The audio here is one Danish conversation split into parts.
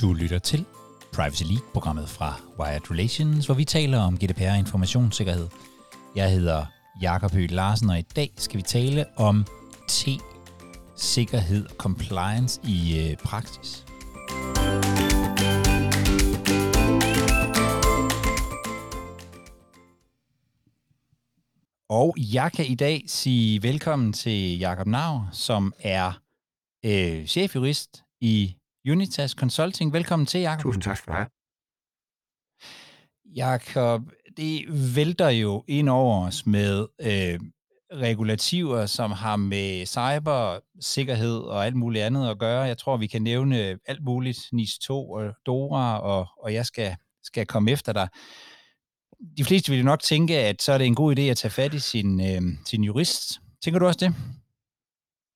Du lytter til Privacy League-programmet fra Wired Relations, hvor vi taler om GDPR og informationssikkerhed. Jeg hedder Jakob Høgh Larsen, og i dag skal vi tale om T, sikkerhed og compliance i øh, praksis. Og jeg kan i dag sige velkommen til Jakob Nav, som er øh, chefjurist i Unitas Consulting. Velkommen til, Jakob. Tusind tak skal du have. Jakob, det vælter jo ind over os med øh, regulativer, som har med cybersikkerhed og alt muligt andet at gøre. Jeg tror, vi kan nævne alt muligt, NIS 2 og DORA, og, og jeg skal, skal komme efter dig. De fleste vil jo nok tænke, at så er det en god idé at tage fat i sin, øh, sin jurist. Tænker du også det?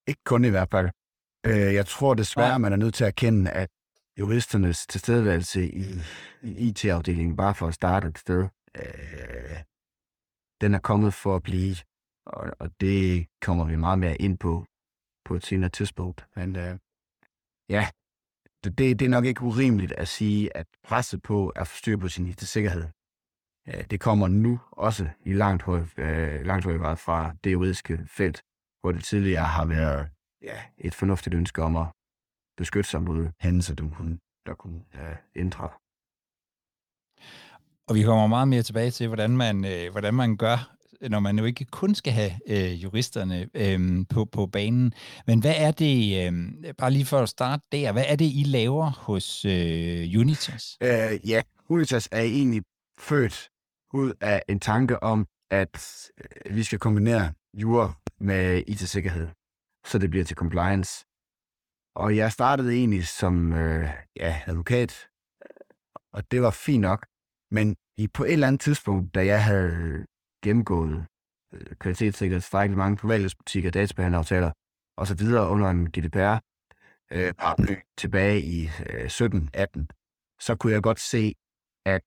Ikke kun i hvert fald. Øh, jeg tror desværre, ja. man er nødt til at erkende, at juristernes tilstedeværelse i, i IT-afdelingen, bare for at starte et sted, øh, den er kommet for at blive, og, og det kommer vi meget mere ind på på et senere tidspunkt. Men øh, ja, det, det er nok ikke urimeligt at sige, at presset på at styr på sin IT-sikkerhed, øh, det kommer nu også i langt høj, øh, langt høj grad fra det juridiske felt, hvor det tidligere har været ja, et fornuftigt ønske om at beskytte sig mod hændelser, der kunne, der kunne uh, ændre. Og vi kommer meget mere tilbage til, hvordan man, øh, hvordan man gør, når man jo ikke kun skal have øh, juristerne øh, på, på banen. Men hvad er det, øh, bare lige for at starte der, hvad er det, I laver hos øh, Unitas? Uh, ja, Unitas er egentlig født ud af en tanke om, at øh, vi skal kombinere jura med IT-sikkerhed så det bliver til compliance. Og jeg startede egentlig som øh, ja, advokat, og det var fint nok. Men i på et eller andet tidspunkt, da jeg havde gennemgået øh, kvalitetssikkerhed for mange privatbutikker, databehandleraftaler og så videre under en GDPR øh, paraply tilbage i øh, 17-18, så kunne jeg godt se, at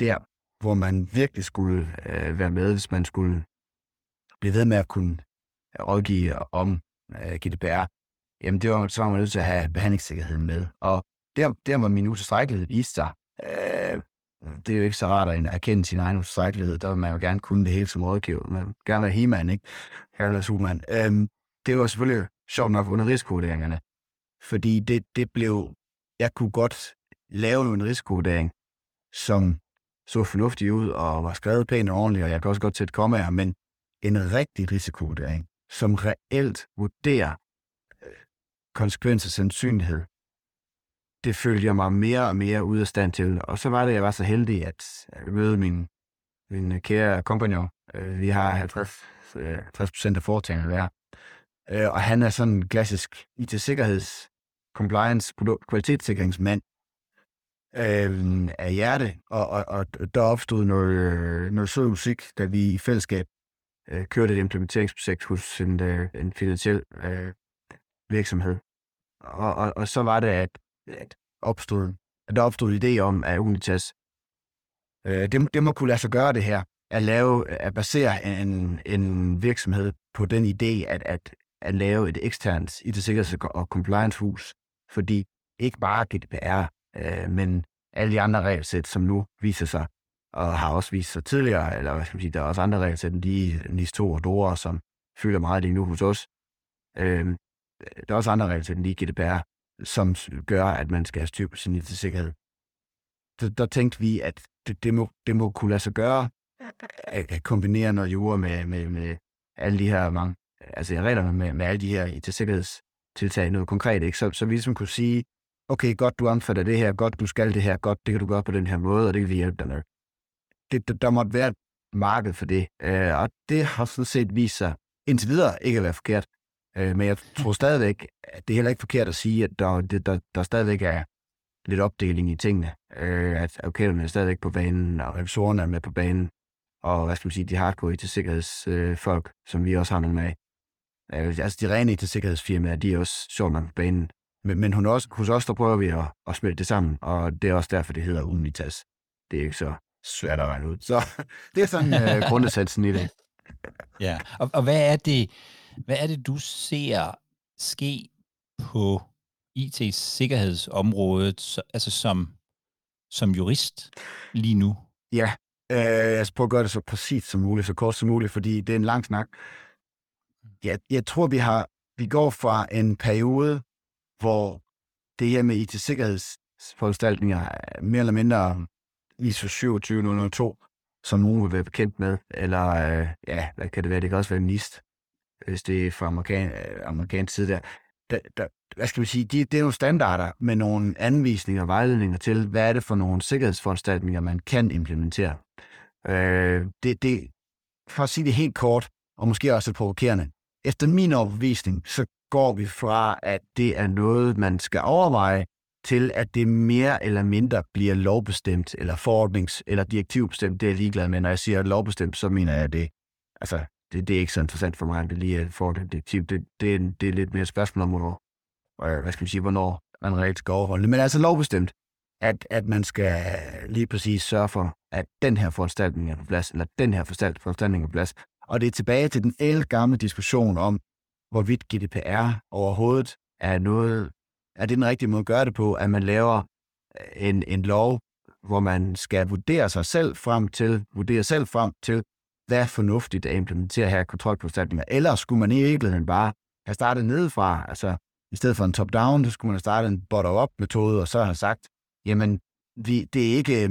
der, hvor man virkelig skulle øh, være med, hvis man skulle blive ved med at kunne rådgive om øh, GDPR, jamen det var, så var man nødt til at have behandlingssikkerheden med. Og der, der var min utilstrækkelighed viste sig. Øh, det er jo ikke så rart at erkende sin egen utilstrækkelighed. Der vil man jo gerne kunne det hele som rådgiver. Man vil gerne være he ikke? Eller Superman. Øh, det var selvfølgelig sjovt nok under risikovurderingerne. Fordi det, det blev... Jeg kunne godt lave en risikovurdering, som så fornuftig ud og var skrevet pænt og ordentligt, og jeg kan også godt sætte kommaer, men en rigtig risikovurdering, som reelt vurderer øh, konsekvens og sandsynlighed, det følger jeg mig mere og mere ud af stand til. Og så var det, jeg var så heldig at møde min, min øh, kære kompagnon. Øh, vi har 50, 50% øh, af foretagene hver. Og han er sådan en klassisk IT-sikkerheds, compliance, produkt, kvalitetssikringsmand af hjerte. Og, og, og der opstod noget, noget sød musik, da vi i fællesskab øh, kørte et implementeringsprojekt hos en, øh, en finansiel øh, virksomhed. Og, og, og så var det, at, at, opstod, at der opstod idé om, at Unitas, øh, det, det må kunne lade sig gøre det her, at, lave, at basere en, en virksomhed på den idé, at, at, at lave et eksternt IT-sikkerheds- og compliance-hus, fordi ikke bare GDPR, øh, men alle de andre regelsæt, som nu viser sig og har også vist sig tidligere, eller hvad skal man sige, der er også andre regler til den, NIS 2 og DORA, som fylder meget lige nu hos os. Øhm, der er også andre regler til den, lige GDPR, som gør, at man skal have styr på sin IT-sikkerhed. Der, der tænkte vi, at det, det, må, det må kunne lade sig gøre, at, at kombinere noget jura med, med, med alle de her mange, altså reglerne med, med alle de her IT-sikkerhedstiltag, noget konkret, ikke? Så, så vi ligesom kunne sige, okay, godt, du omfatter det her, godt, du skal det her, godt, det kan du gøre på den her måde, og det kan vi hjælpe dig med det, der måtte være et marked for det. Øh, og det har sådan set vist sig indtil videre ikke at være forkert. Øh, men jeg tror stadigvæk, at det er heller ikke forkert at sige, at der, det, der, der stadigvæk er lidt opdeling i tingene. Øh, at advokaterne er stadigvæk på banen, og revisorerne er med på banen, og hvad skal man sige, de hardcore IT-sikkerhedsfolk, øh, som vi også har nogle af. Øh, altså de rene IT-sikkerhedsfirmaer, de er også sjovt nok på banen. Men, men hun også, hos os, der prøver vi at, at smelte det sammen, og det er også derfor, det hedder Unitas. Det er ikke så svært at regne ud. Så det er sådan uh, grundesatsen i det. Ja, og, og hvad, er det, hvad er det, du ser ske på IT-sikkerhedsområdet, altså som, som jurist lige nu? Ja, øh, jeg skal prøve at gøre det så præcis som muligt, så kort som muligt, fordi det er en lang snak. Ja, jeg tror, vi har vi går fra en periode, hvor det her med IT-sikkerhedsforanstaltninger er mere eller mindre ISO 27002, som nogen vil være bekendt med, eller øh, ja, hvad kan det være? Det kan også være NIST, hvis det er fra amerikan, øh, amerikansk side der. der, der hvad skal vi sige, de, det er nogle standarder med nogle anvisninger og vejledninger til, hvad er det for nogle sikkerhedsforanstaltninger, man kan implementere. Øh, det, det, for at sige det helt kort, og måske også lidt provokerende, efter min overbevisning, så går vi fra, at det er noget, man skal overveje, til at det mere eller mindre bliver lovbestemt, eller forordnings- eller direktivbestemt. Det er jeg ligeglad med. Når jeg siger lovbestemt, så mener jeg, at det, altså, det, det er ikke så interessant for mig, at det lige er forordnet direktiv. Det, det, er, det er lidt mere et spørgsmål om, hvornår, hvad skal man sige, hvornår man reelt skal overholde det. Men altså lovbestemt, at, at man skal lige præcis sørge for, at den her foranstaltning er på plads, eller den her foranstaltning er på plads. Og det er tilbage til den ældre gamle diskussion om, hvorvidt GDPR overhovedet er noget, er det den rigtige måde at gøre det på, at man laver øh, en, en lov, hvor man skal vurdere sig selv frem til, vurdere selv frem til, hvad er fornuftigt at implementere her kontrolforanstaltninger. Eller skulle man i virkeligheden bare have startet nedefra, altså i stedet for en top-down, så skulle man have startet en bottom-up-metode, og så have sagt, jamen, vi, det, er ikke, øh,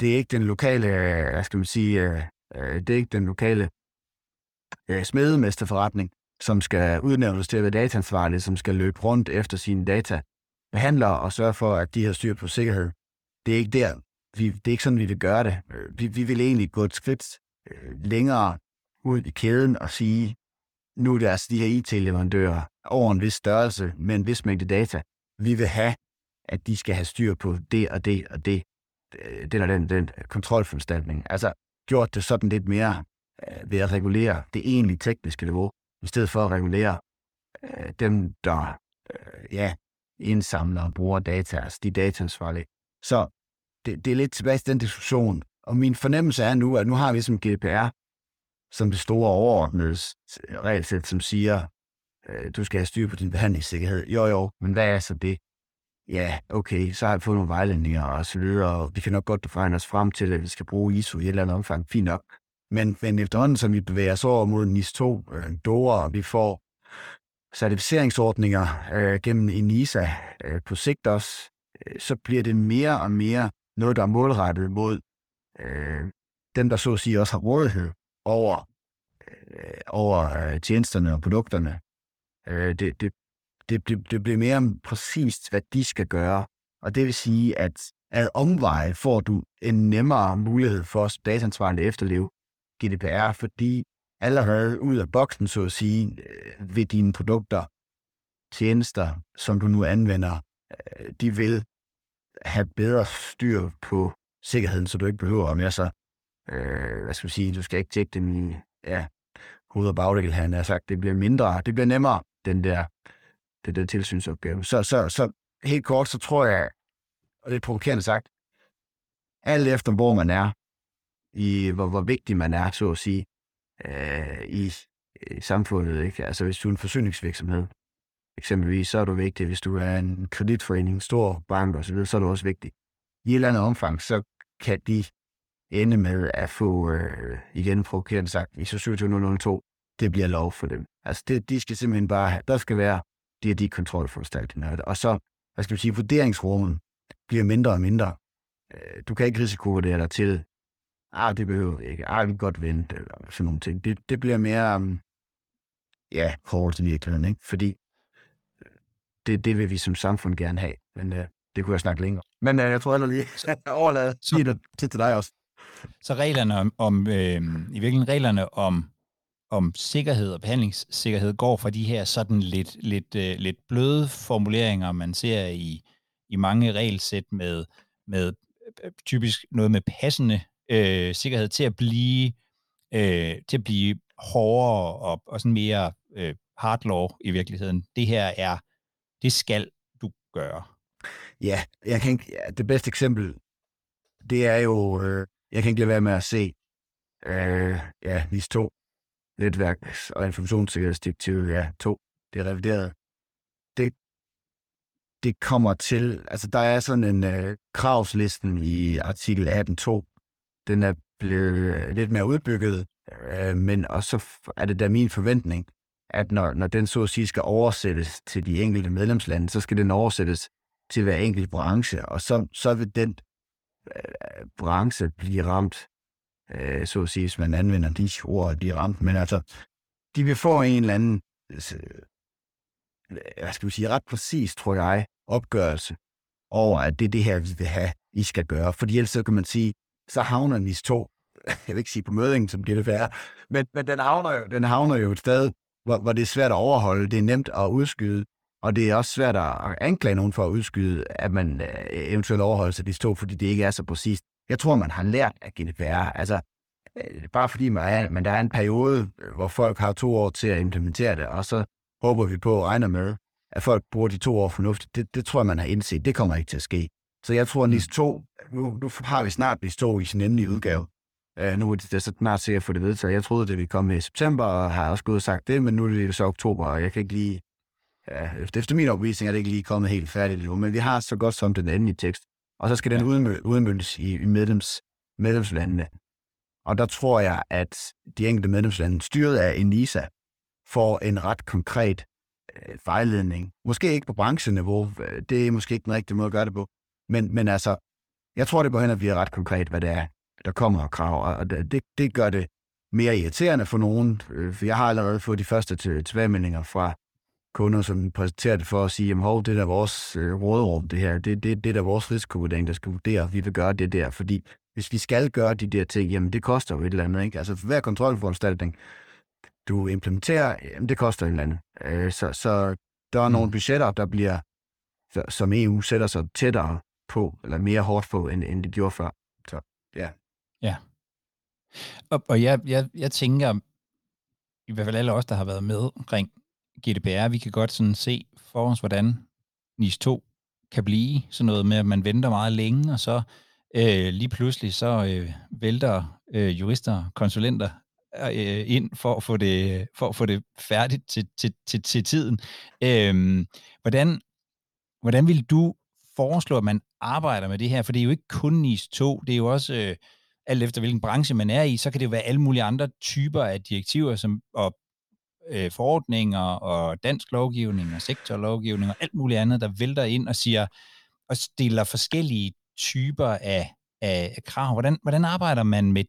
det er ikke den lokale, øh, hvad skal man sige, det er ikke den lokale smedemesterforretning, som skal udnævnes til at være dataansvarlig, som skal løbe rundt efter sine data, behandler og sørge for, at de har styr på sikkerhed. Det er ikke der. Vi, det er ikke sådan, vi vil gøre det. Øh, vi, vi vil egentlig gå et skridt øh, længere ud i kæden og sige, nu er det altså de her IT-leverandører over en vis størrelse med en vis mængde data. Vi vil have, at de skal have styr på det og det og det. Øh, den og den, den kontrolforanstaltning. Altså gjort det sådan lidt mere ved at regulere det egentlige tekniske niveau i stedet for at regulere øh, dem, der øh, ja, indsamler og bruger data, altså de dataansvarlige. Så det, det er lidt tilbage til den diskussion. Og min fornemmelse er nu, at nu har vi som GDPR, som det store overordnede regelsæt, som siger, øh, du skal have styr på din behandlingssikkerhed. Jo, jo, men hvad er så det? Ja, okay, så har jeg fået nogle vejledninger og så videre, og vi kan nok godt regne os frem til, at vi skal bruge ISO i et eller andet omfang. Fint nok. Men, men efterhånden, som vi bevæger os over mod NIS 2, øh, DORA, vi får certificeringsordninger øh, gennem ENISA øh, på sigt også, øh, så bliver det mere og mere noget, der er målrettet mod øh, dem, der så at sige også har rådighed over, øh, over øh, tjenesterne og produkterne. Øh, det, det, det, det, det bliver mere præcist, hvad de skal gøre. Og det vil sige, at ad omveje får du en nemmere mulighed for os datansvarende at efterleve GDPR, fordi allerede ud af boksen, så at sige, øh, ved dine produkter, tjenester, som du nu anvender, øh, de vil have bedre styr på sikkerheden, så du ikke behøver at mere så, øh, hvad skal man sige, du skal ikke tjekke dem i ja, hoved- og bagdel, han har sagt, det bliver mindre, det bliver nemmere, den der, det der tilsynsopgave. Så, så, så helt kort, så tror jeg, og det er provokerende sagt, alt efter hvor man er, i hvor, hvor vigtig man er, så at sige, øh, i, i samfundet. Ikke? Altså hvis du er en forsyningsvirksomhed, eksempelvis, så er du vigtig. Hvis du er en kreditforening, stor bank osv., så er du også vigtig. I et eller andet omfang, så kan de ende med at få, øh, igen provokerende sagt, i så 27002, det bliver lov for dem. Altså det, de skal simpelthen bare have, der skal være det er de kontrolforanstaltninger. Og så, hvad skal du sige, vurderingsrummet bliver mindre og mindre. Øh, du kan ikke risikovurdere dig til ah, det behøver vi ikke, ah, vi kan godt vente, eller sådan nogle ting. Det, det bliver mere, um, ja, forhold til virkeligheden, ikke? Fordi øh, det, det vil vi som samfund gerne have, men uh, det kunne jeg snakke længere. Men uh, jeg tror heller lige, at overlade sige det til, til dig også. Så reglerne om, om øh, i virkeligheden reglerne om, om sikkerhed og behandlingssikkerhed går fra de her sådan lidt, lidt, øh, lidt bløde formuleringer, man ser i, i mange regelsæt med, med typisk noget med passende øh, sikkerhed til at blive øh, til at blive hårdere og, og sådan mere øh, hard law i virkeligheden. Det her er, det skal du gøre. Ja, jeg kan ikke, ja, det bedste eksempel, det er jo, øh, jeg kan ikke lade være med at se, øh, ja, NIS 2, netværks- og informationssikkerhedsdirektiv, ja, 2, det er revideret. Det, det kommer til, altså der er sådan en øh, kravslisten i artikel 18.2, den er blevet øh, lidt mere udbygget, øh, men også er det da min forventning, at når, når den så at sige skal oversættes til de enkelte medlemslande, så skal den oversættes til hver enkelt branche, og så, så vil den øh, branche blive ramt, øh, så at sige, hvis man anvender de ord, de er ramt, men altså, de vil få en eller anden, øh, hvad skal vi sige, ret præcis, tror jeg, opgørelse over, at det er det her, vi vil have, I skal gøre. Fordi ellers så kan man sige, så havner NIS 2, jeg vil ikke sige på mødingen, som bliver det færre, men, men den, havner jo, den havner jo et sted, hvor, hvor det er svært at overholde, det er nemt at udskyde, og det er også svært at anklage nogen for at udskyde, at man øh, eventuelt overholder sig de to, fordi det ikke er så præcist. Jeg tror, man har lært af GDPR. Altså, øh, bare fordi man er, men der er en periode, øh, hvor folk har to år til at implementere det, og så håber vi på og regner med, at folk bruger de to år fornuftigt. Det, det tror jeg, man har indset. Det kommer ikke til at ske. Så jeg tror, at NIS 2, nu, nu har vi snart NIS 2 i sin endelige udgave. Uh, nu er det, er så snart sikkert at få det vedtaget. Jeg troede, det ville komme i september, og har også gået og sagt det, men nu er det så oktober, og jeg kan ikke lige... Uh, efter, min overbevisning er det ikke lige kommet helt færdigt endnu, men vi har så godt som den endelige tekst. Og så skal den udmyndes i, i medlems, medlemslandene. Og der tror jeg, at de enkelte medlemslande, styret af ENISA, får en ret konkret øh, vejledning. Måske ikke på brancheniveau, øh, det er måske ikke den rigtige måde at gøre det på, men, men altså, jeg tror, det går hen og bliver ret konkret, hvad det er, der kommer af krav, og det, det gør det mere irriterende for nogen, øh, for jeg har allerede fået de første tilbagemeldinger fra kunder, som præsenterer det for at sige, jamen hov, det er vores øh, rådrum, det her, det, det, det er der vores risikovurdering, der skal vurdere, vi vil gøre det der, fordi hvis vi skal gøre de der ting, jamen det koster jo et eller andet, ikke? Altså for hver kontrolforanstaltning, du implementerer, jamen det koster et eller andet. Øh, så, så der er mm. nogle budgetter, der bliver, som EU sætter sig tættere på, eller mere hårdt på, end, end det gjorde før. Så ja. Ja. Og, og jeg, jeg, jeg tænker, i hvert fald alle os, der har været med omkring GDPR, vi kan godt sådan se for os, hvordan NIS 2 kan blive sådan noget med, at man venter meget længe, og så øh, lige pludselig så øh, vælter øh, jurister, konsulenter øh, ind for at få det, for at få det færdigt til, til, til, til tiden. Øh, hvordan, hvordan vil du foreslå, at man arbejder med det her? For det er jo ikke kun NIS 2, det er jo også, øh, alt efter hvilken branche man er i, så kan det jo være alle mulige andre typer af direktiver som, og øh, forordninger og dansk lovgivning og sektorlovgivning og alt muligt andet, der vælter ind og siger og stiller forskellige typer af, af krav. Hvordan, hvordan arbejder man med,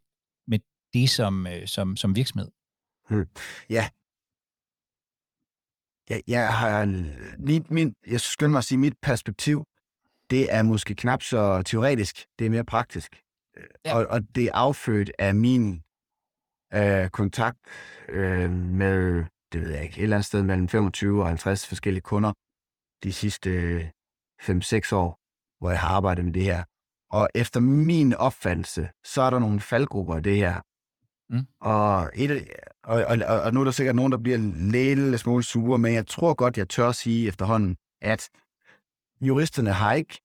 med det som, øh, som, som virksomhed? Hmm. Ja. Jeg, jeg har lige min, jeg skynder mig at sige, mit perspektiv, det er måske knap så teoretisk, det er mere praktisk. Ja. Og, og det er affødt af min øh, kontakt øh, med, det ved jeg ikke, et eller andet sted mellem 25 og 50 forskellige kunder de sidste øh, 5-6 år, hvor jeg har arbejdet med det her. Og efter min opfattelse, så er der nogle faldgrupper i det her. Mm. Og, et, og, og, og nu er der sikkert nogen, der bliver en lille smule sure, men jeg tror godt, jeg tør sige efterhånden, at juristerne har ikke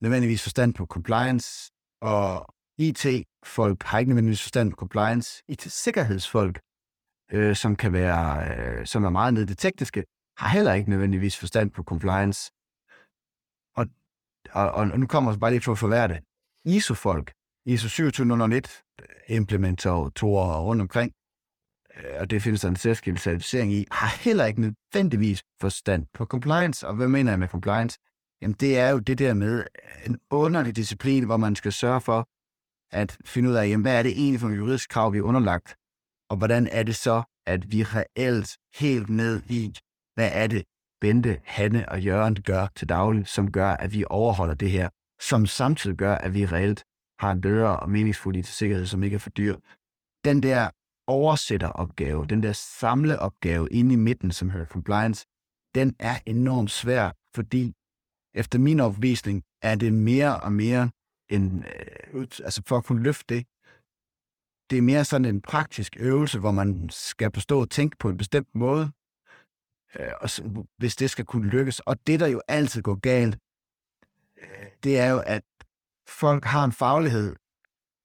nødvendigvis forstand på compliance, og IT-folk har ikke nødvendigvis forstand på compliance. IT-sikkerhedsfolk, øh, som kan være, øh, som er meget nede det tekniske, har heller ikke nødvendigvis forstand på compliance. Og, og, og nu kommer jeg bare lige for at forvære det. ISO-folk, ISO 27001 implementatorer rundt omkring, øh, og det findes der en særskilt certificering i, har heller ikke nødvendigvis forstand på compliance. Og hvad mener jeg med compliance? Jamen det er jo det der med øh, en underlig disciplin, hvor man skal sørge for at finde ud af, jamen, hvad er det egentlig for en juridisk krav, vi er underlagt, og hvordan er det så, at vi reelt helt ned i, hvad er det, Bente, Hanne og Jørgen gør til daglig, som gør, at vi overholder det her, som samtidig gør, at vi reelt har en bedre og meningsfuld IT-sikkerhed, som ikke er for dyr. Den der oversætteropgave, den der samleopgave inde i midten, som hedder compliance, den er enormt svær, fordi efter min opvisning er det mere og mere en, øh, altså for at kunne løfte det, det er mere sådan en praktisk øvelse, hvor man skal forstå og tænke på en bestemt måde, øh, og så, hvis det skal kunne lykkes. Og det, der jo altid går galt, øh, det er jo, at folk har en faglighed,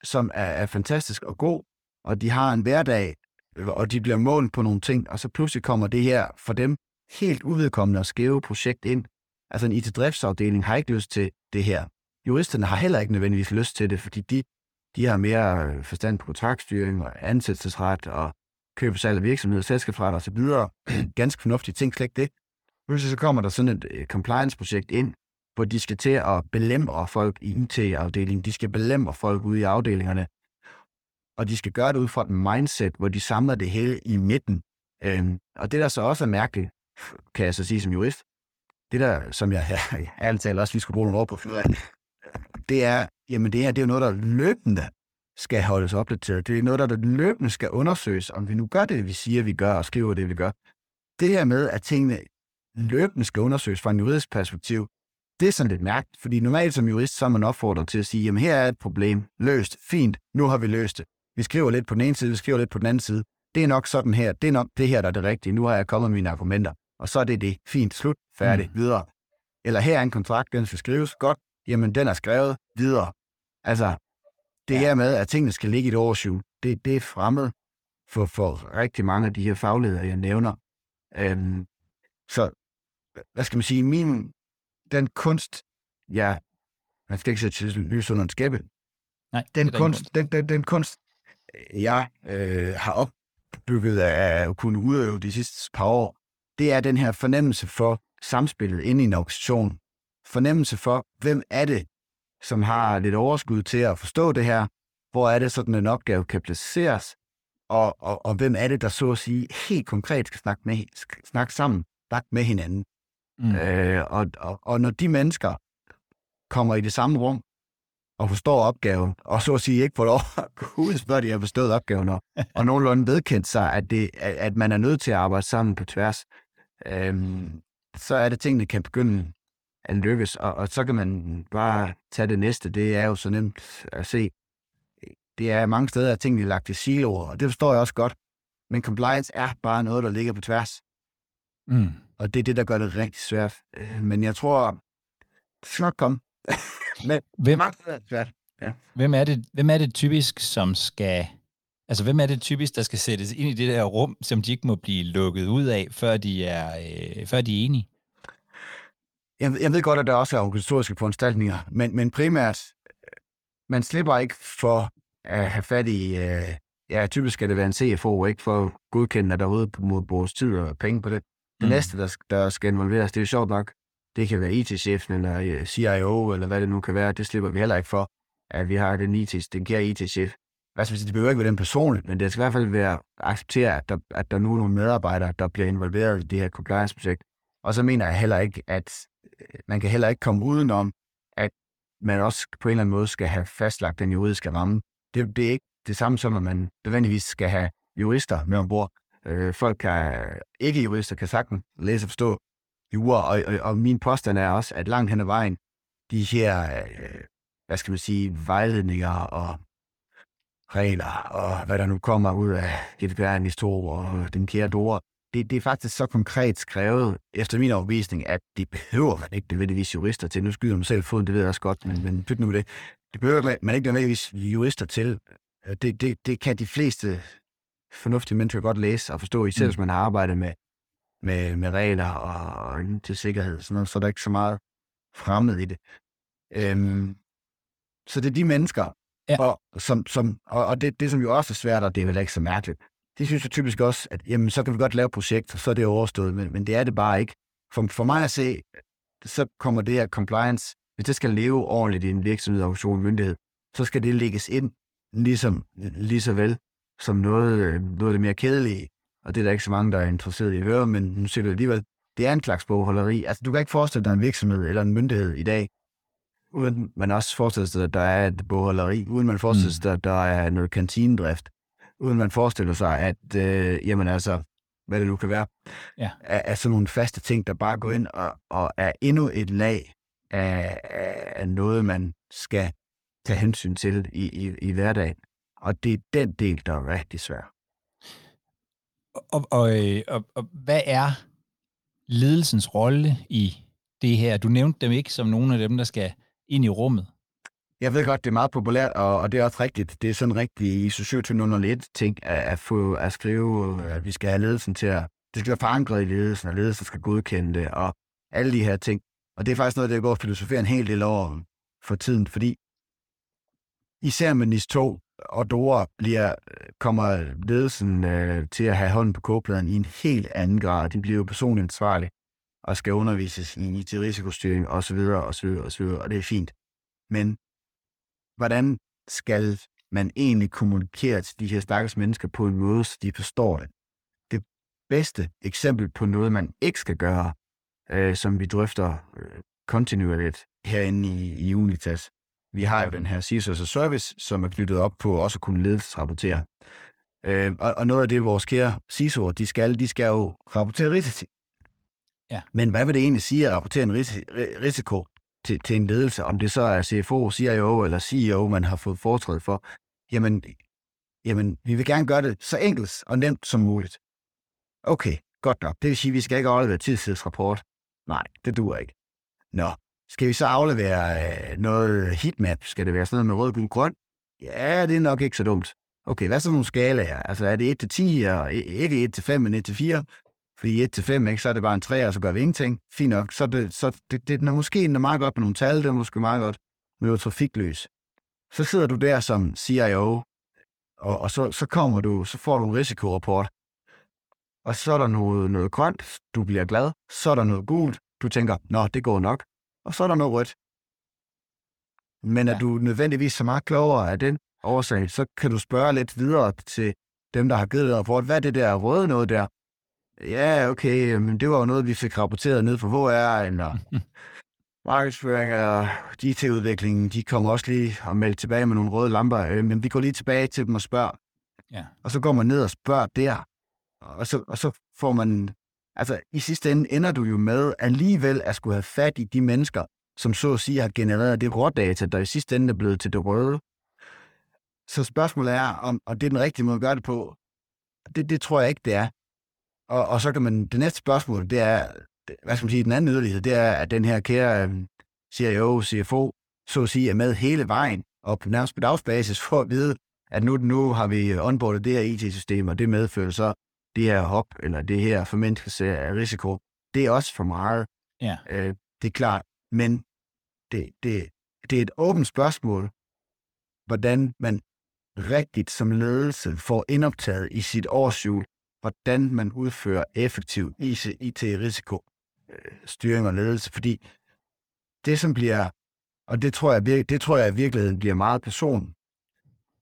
som er, er fantastisk og god, og de har en hverdag, øh, og de bliver målt på nogle ting, og så pludselig kommer det her for dem helt uvedkommende og skæve projekt ind, Altså en IT-driftsafdeling har ikke lyst til det her. Juristerne har heller ikke nødvendigvis lyst til det, fordi de, de har mere øh, forstand på kontraktstyring og ansættelsesret og køb salg af virksomheder, selskabsret og så videre. Ganske fornuftige ting, slet ikke det. Pludselig så kommer der sådan et øh, compliance-projekt ind, hvor de skal til at belemre folk i IT-afdelingen. De skal belemre folk ude i afdelingerne. Og de skal gøre det ud fra et mindset, hvor de samler det hele i midten. Øhm, og det, der så også er mærkeligt, kan jeg så sige som jurist, det der, som jeg, jeg ærligt talt også lige skulle bruge nogle ord på, det er, jamen det her, det er jo noget, der løbende skal holdes opdateret. Det er noget, der løbende skal undersøges, om vi nu gør det, vi siger, vi gør, og skriver det, vi gør. Det her med, at tingene løbende skal undersøges fra en juridisk perspektiv, det er sådan lidt mærkeligt, fordi normalt som jurist, så er man opfordret til at sige, jamen her er et problem, løst, fint, nu har vi løst det. Vi skriver lidt på den ene side, vi skriver lidt på den anden side. Det er nok sådan her, det er nok det her, der er det rigtige, nu har jeg kommet med mine argumenter, og så er det det, fint, slut, færdig, mm. videre. Eller her er en kontrakt, den skal skrives, godt, jamen den er skrevet, videre. Altså, det ja. her med, at tingene skal ligge i et årsjul, det, det er fremmed for, for rigtig mange af de her fagledere, jeg nævner. Øhm, så, hvad skal man sige, min, den kunst, ja, man skal ikke sætte lys under en skæppe. Nej, den, kunst, den, den, den kunst, jeg øh, har opbygget af at kunne udøve de sidste par år, det er den her fornemmelse for samspillet inde i en organisation. Fornemmelse for, hvem er det, som har lidt overskud til at forstå det her, hvor er det sådan en opgave kan placeres, og, og, og hvem er det, der så at sige helt konkret skal snakke, med, skal snakke sammen, snakke med hinanden. Mm. Øh, og, og, og når de mennesker kommer i det samme rum, og forstår opgaven, og så at sige ikke får lov at gå ud, før de har forstået opgaven, og, og nogenlunde vedkendt sig, at, det, at man er nødt til at arbejde sammen på tværs, øhm, så er det ting, der kan begynde at lykkes, og, og så kan man bare tage det næste. Det er jo så nemt at se. Det er mange steder, at tingene er lagt i siloer, og det forstår jeg også godt. Men compliance er bare noget, der ligger på tværs. Mm. Og det er det, der gør det rigtig svært. Øh, men jeg tror, det skal nok komme. Men hvem, svært. Ja. Hvem, er det, hvem er det typisk, som skal... Altså, hvem er det typisk, der skal sættes ind i det der rum, som de ikke må blive lukket ud af, før de er, øh, før de er enige? Jeg, jeg ved godt, at der også er organisatoriske foranstaltninger, men, men primært, man slipper ikke for at have fat i, øh, ja, typisk skal det være en CFO, ikke for at godkende, at der er mod vores tid og penge på det. Det mm. næste, der, der skal involveres, det er sjovt nok, det kan være IT-chefen eller øh, CIO, eller hvad det nu kan være. Det slipper vi heller ikke for, at vi har den, IT, den kære IT-chef. Altså, det behøver ikke være den personligt, men det skal i hvert fald være acceptere, at der, at der nu er nogle medarbejdere, der bliver involveret i det her compliance-projekt. Og så mener jeg heller ikke, at øh, man kan heller ikke komme udenom, at man også på en eller anden måde skal have fastlagt den juridiske ramme. Det, det er ikke det samme som, at man nødvendigvis skal have jurister med ombord. Øh, folk kan, ikke jurister kan sagtens læse og forstå jura, og, og, og min påstand er også, at langt hen ad vejen, de her, øh, hvad skal man sige, vejledninger og regler, og hvad der nu kommer ud af GDPR, NIS2 og den kære dore, det, det er faktisk så konkret skrevet, efter min overbevisning, at det behøver man ikke nødvendigvis jurister til. Nu skyder man selv foden, det ved jeg også godt, men, men pyt nu med det. Det behøver man ikke nødvendigvis jurister til. Det, det, det kan de fleste fornuftige mennesker godt læse og forstå, især mm. hvis man har arbejdet med med, med regler og, og til sikkerhed, sådan noget, så er der ikke så meget fremmed i det. Øhm, så det er de mennesker, ja. og, som, som, og, og det, det, som jo også er svært, og det er vel ikke så mærkeligt, det synes jeg typisk også, at jamen, så kan vi godt lave projekter, så er det overstået, men, men det er det bare ikke. For, for mig at se, så kommer det her compliance, hvis det skal leve ordentligt i en virksomhed, organisation, myndighed, så skal det lægges ind ligesom, lige så vel som noget, øh, noget af det mere kedelige, og det er der ikke så mange, der er interesseret i at høre, men nu siger du alligevel, det er en slags bogholderi. Altså, du kan ikke forestille dig en virksomhed eller en myndighed i dag, uden man også forestiller sig, at der er et bogholderi, uden man forestiller mm. sig, at der er noget kantinedrift, uden man forestiller sig, at, øh, jamen altså, hvad det nu kan være, ja. er, er sådan nogle faste ting, der bare går ind og, og er endnu et lag af, af noget, man skal tage hensyn til i, i, i hverdagen. Og det er den del, der er rigtig svær. Og, og, øh, og, og hvad er ledelsens rolle i det her? Du nævnte dem ikke som nogle af dem, der skal ind i rummet. Jeg ved godt, det er meget populært, og, og det er også rigtigt. Det er sådan rigtig ISO 27001 ting at, at, få, at skrive, at vi skal have ledelsen til at... Det skal være forankret i ledelsen, og ledelsen skal godkende det, og alle de her ting. Og det er faktisk noget, der går og filosofere en hel del over for tiden, fordi især med NIS 2 og Dora bliver, kommer ledelsen øh, til at have hånden på kogepladen i en helt anden grad. De bliver jo personligt ansvarlige og skal undervises i IT-risikostyring osv. osv. osv. Og det er fint. Men hvordan skal man egentlig kommunikere til de her stakkels mennesker på en måde, så de forstår det? Det bedste eksempel på noget, man ikke skal gøre, øh, som vi drøfter øh, kontinuerligt herinde i, i Unitas. Vi har jo den her CISOs Service, som er knyttet op på også at kunne ledelsesrapportere. Øh, og, og noget af det, vores kære CISO'er, de skal, de skal jo rapportere risici. Ja. Men hvad vil det egentlig sige at rapportere en risiko til, til en ledelse, om det så er CFO, CIO eller CEO, man har fået foretræde for? Jamen, jamen, vi vil gerne gøre det så enkelt og nemt som muligt. Okay, godt nok. Det vil sige, at vi skal ikke aflevere tidsrapport. Nej, det duer ikke. Nå, skal vi så aflevere øh, noget heatmap? Skal det være sådan noget med rød, gul, grøn? Ja, det er nok ikke så dumt. Okay, hvad er så nogle skalaer? Altså er det 1-10, og ikke 1-5, men 1-4? Fordi 1-5, ikke, så er det bare en 3, og så gør vi ingenting. Fint nok. Så, det, så det, det er måske meget godt med nogle tal, det er måske meget godt med noget trafikløs. Så sidder du der som CIO, og, og så, så kommer du, så får du en risikorapport, og så er der noget, noget grønt, du bliver glad, så er der noget gult, du tænker, nå, det går nok, og så er der noget rødt. Men er ja. du nødvendigvis så meget klogere af den årsag, så kan du spørge lidt videre til dem, der har givet dig rapport, hvad er det der røde noget der? Ja, okay, men det var jo noget, vi fik rapporteret ned fra HR, eller markedsføring og IT-udviklingen, de kommer også lige og melder tilbage med nogle røde lamper, øh, men vi går lige tilbage til dem og spørger. Ja. Og så går man ned og spørger der, og så, og så får man, altså i sidste ende ender du jo med alligevel at skulle have fat i de mennesker, som så at sige har genereret det rådata, der i sidste ende er blevet til det røde. Så spørgsmålet er, om, og det er den rigtige måde at gøre det på, det, det tror jeg ikke, det er. Og, og så kan man, det næste spørgsmål, det er, hvad skal man sige, den anden yderlighed, det er, at den her kære um, CIO, CFO, så at sige, er med hele vejen, og på nærmest på dagsbasis for at vide, at nu, nu har vi onboardet det her IT-system, og det medfører så det her hop, eller det her formindskelse af risiko. Det er også for meget. Ja. Øh, det er klart. Men det, det, det er et åbent spørgsmål, hvordan man rigtigt som ledelse får indoptaget i sit årsjul, hvordan man udfører effektiv IT-risiko øh, og ledelse, fordi det, som bliver, og det tror jeg, det tror jeg i virkeligheden bliver meget person,